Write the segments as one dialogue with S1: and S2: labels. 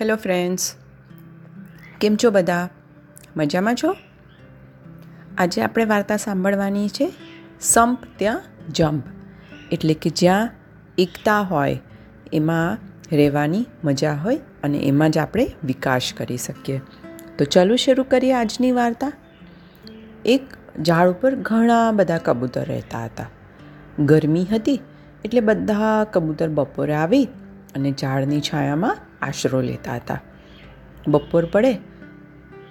S1: Hello friends કેમ છો બધા? મજામાં છો? આજે આપણે વાર્તા સાંભળવાની છે, સંપ ત્યાં જંપ. એટલે કે જ્યાં એકતા હોય, એમાં રહેવાની મજા હોય અને એમાં જ આપણે વિકાસ કરી શકીએ. તો ચાલો શરૂ કરીએ આજની વાર્તા. એક ઝાડ ઉપર ઘણા બધા કબૂતર રહેતા હતા. ગરમી હતી એટલે બધા કબૂતર બપોરે આવી અને ઝાડની છાયામાં આશરો લેતા હતા. બપોર પડે,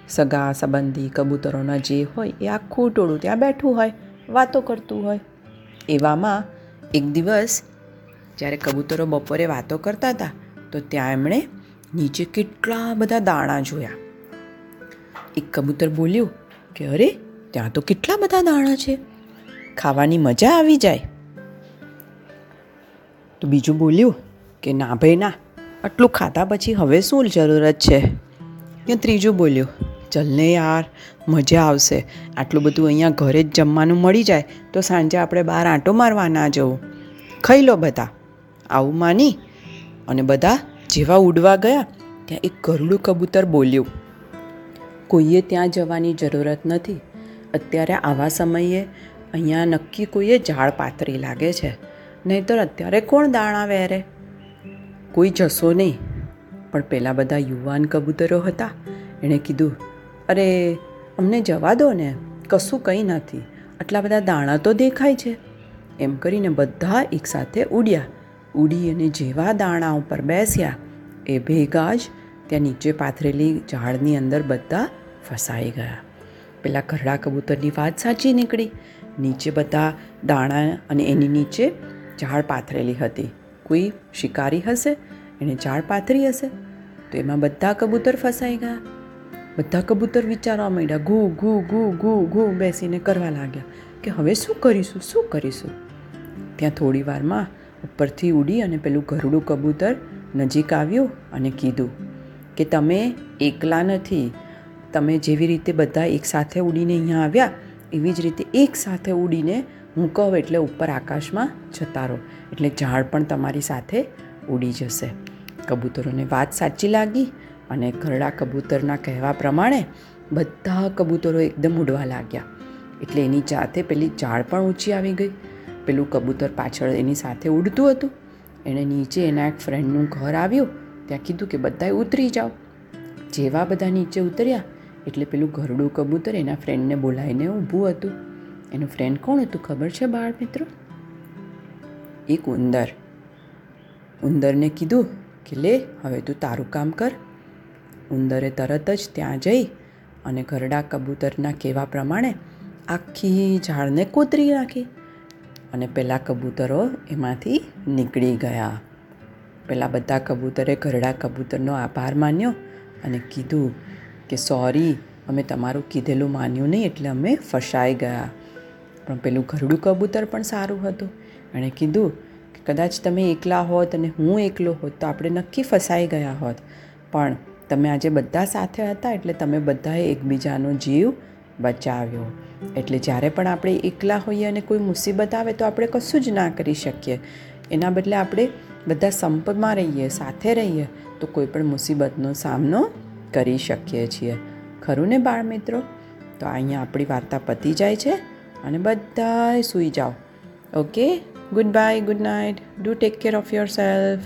S1: સગા, સંબંધી, કબૂતરોના જે હોય એ આખું ટોળું ત્યાં બેઠું હોય, વાતો કરતું હોય. એવામાં એક દિવસ જ્યારે કબૂતરો બપોરે વાતો કરતા હતા, તો ત્યાં એમણે નીચે કેટલા બધા દાણા જોયા. એક કબૂતર બોલ્યું કે, અરે, ત્યાં તો કેટલા બધા દાણા છે. ખાવાની મજા આવી જાય. તો બીજું બોલ્યું કે, ના ભાઈ, ના. આટલું ખાધા પછી હવે શું જરૂરત છે? કે ત્રીજું બોલ્યું ચલને યાર, મજા આવશે. આટલું બધું અહીંયા ઘરે જ જમવાનું મળી જાય તો સાંજે આપણે બહાર આંટો મારવા ના જવું. ખાઈ લો બધા. આવું માની? અને બધા જેવા ઉડવા ગયા ત્યાં એક ગરુડું કબૂતર બોલ્યું, કોઈએ ત્યાં જવાની જરૂરત નથી. અત્યારે આવા સમયે અહીંયા નક્કી કોઈએ ઝાડ પાથરી લાગે છે. નહીંતર અત્યારે કોણ દાણા વેરે? કોઈ જશો નહીં. પણ પેલા બધા યુવાન કબૂતરો હતા. એણે કીધું, અરે, અમને જવા દો ને. કશું કંઈ નથી. આટલા બધા દાણા તો દેખાય છે. એમ કરીને બધા એકસાથે ઉડ્યા. ઉડી અને જેવા દાણા ઉપર બેસ્યા, એ ભેગા જ ત્યાં નીચે પાથરેલી ઝાડની અંદર બધા ફસાઈ ગયા. પેલા ઘરડા કબૂતરની વાત સાચી નીકળી. નીચે બધા દાણા અને એની નીચે ઝાડ પાથરેલી હતી. કોઈ શિકારી હશે એણે ઝાડ પાથરી હશે, તો એમાં બધા કબૂતર ફસાઈ ગયા. બધા કબૂતર વિચારવા માંડ્યા, ઘૂ ઘૂ ઘૂ ઘૂ ઘૂ, બેસીને કરવા લાગ્યા કે, હવે શું કરીશું શું કરીશું? ત્યાં થોડી વારમાં ઉપરથી ઉડી અને પેલું ઘરડું કબૂતર નજીક આવ્યું અને કીધું કે, તમે એકલા નથી. તમે જેવી રીતે બધા એકસાથે ઉડીને અહીંયા આવ્યા એવી જ રીતે એક સાથે ઉડીને હું કહું એટલે ઉપર આકાશમાં જતા રહો એટલે ઝાડ પણ તમારી સાથે ઉડી જશે. કબૂતરોને વાત સાચી લાગી અને ઘરડા કબૂતરના કહેવા પ્રમાણે બધા કબૂતરો એકદમ ઉડવા લાગ્યા. એટલે એની જાતે પેલી ઝાડ પણ ઊંચી આવી ગઈ. પેલું કબૂતર પાછળ એની સાથે ઉડતું હતું. એણે નીચે એના એક ફ્રેન્ડનું ઘર આવ્યું. ત્યાં કીધું કે બધાએ ઉતરી જાઓ. જેવા બધા નીચે ઉતર્યા એટલે પેલું ઘરડું કબૂતર એના ફ્રેન્ડને બોલાવીને ઊભું હતું. એનું ફ્રેન્ડ કોણ હતું ખબર છે બાળ મિત્રો એક ઉંદર. ઉંદરને કીધું કે, લે, હવે તું તારું કામ કર. ઉંદરે તરત જ ત્યાં જઈ અને ઘરડા કબૂતરના કહેવા પ્રમાણે આખી ઝાડને કોતરી નાખી અને પેલા કબૂતરો એમાંથી નીકળી ગયા. પેલા બધા કબૂતરે ઘરડા કબૂતરનો આભાર માન્યો અને કીધું કે સોરી અમે તમારું કીધેલું માન્યું નહીં એટલે અમે ફસાઈ ગયા. પણ પેલું ઘરડું કબૂતર પણ સારું હતું. એણે કીધું કે કદાચ તમે એકલા હોત અને હું એકલો હોત તો આપણે નક્કી ફસાઈ ગયા હોત. પણ તમે આજે બધા સાથે હતા એટલે તમે બધાએ એકબીજાનો જીવ બચાવ્યો. એટલે જ્યારે પણ આપણે એકલા હોઈએ અને કોઈ મુસીબત આવે તો આપણે કશું જ ના કરી શકીએ. એના બદલે આપણે બધા સંપમાં રહીએ, સાથે રહીએ તો કોઈ પણ મુસીબતનો સામનો કરી શકીએ છીએ. ખરું ને બાળ મિત્રો તો અહીંયા આપણી વાર્તા પતી જાય છે અને બધાએ સૂઈ જાઓ. Okay good bye good night do take care of your self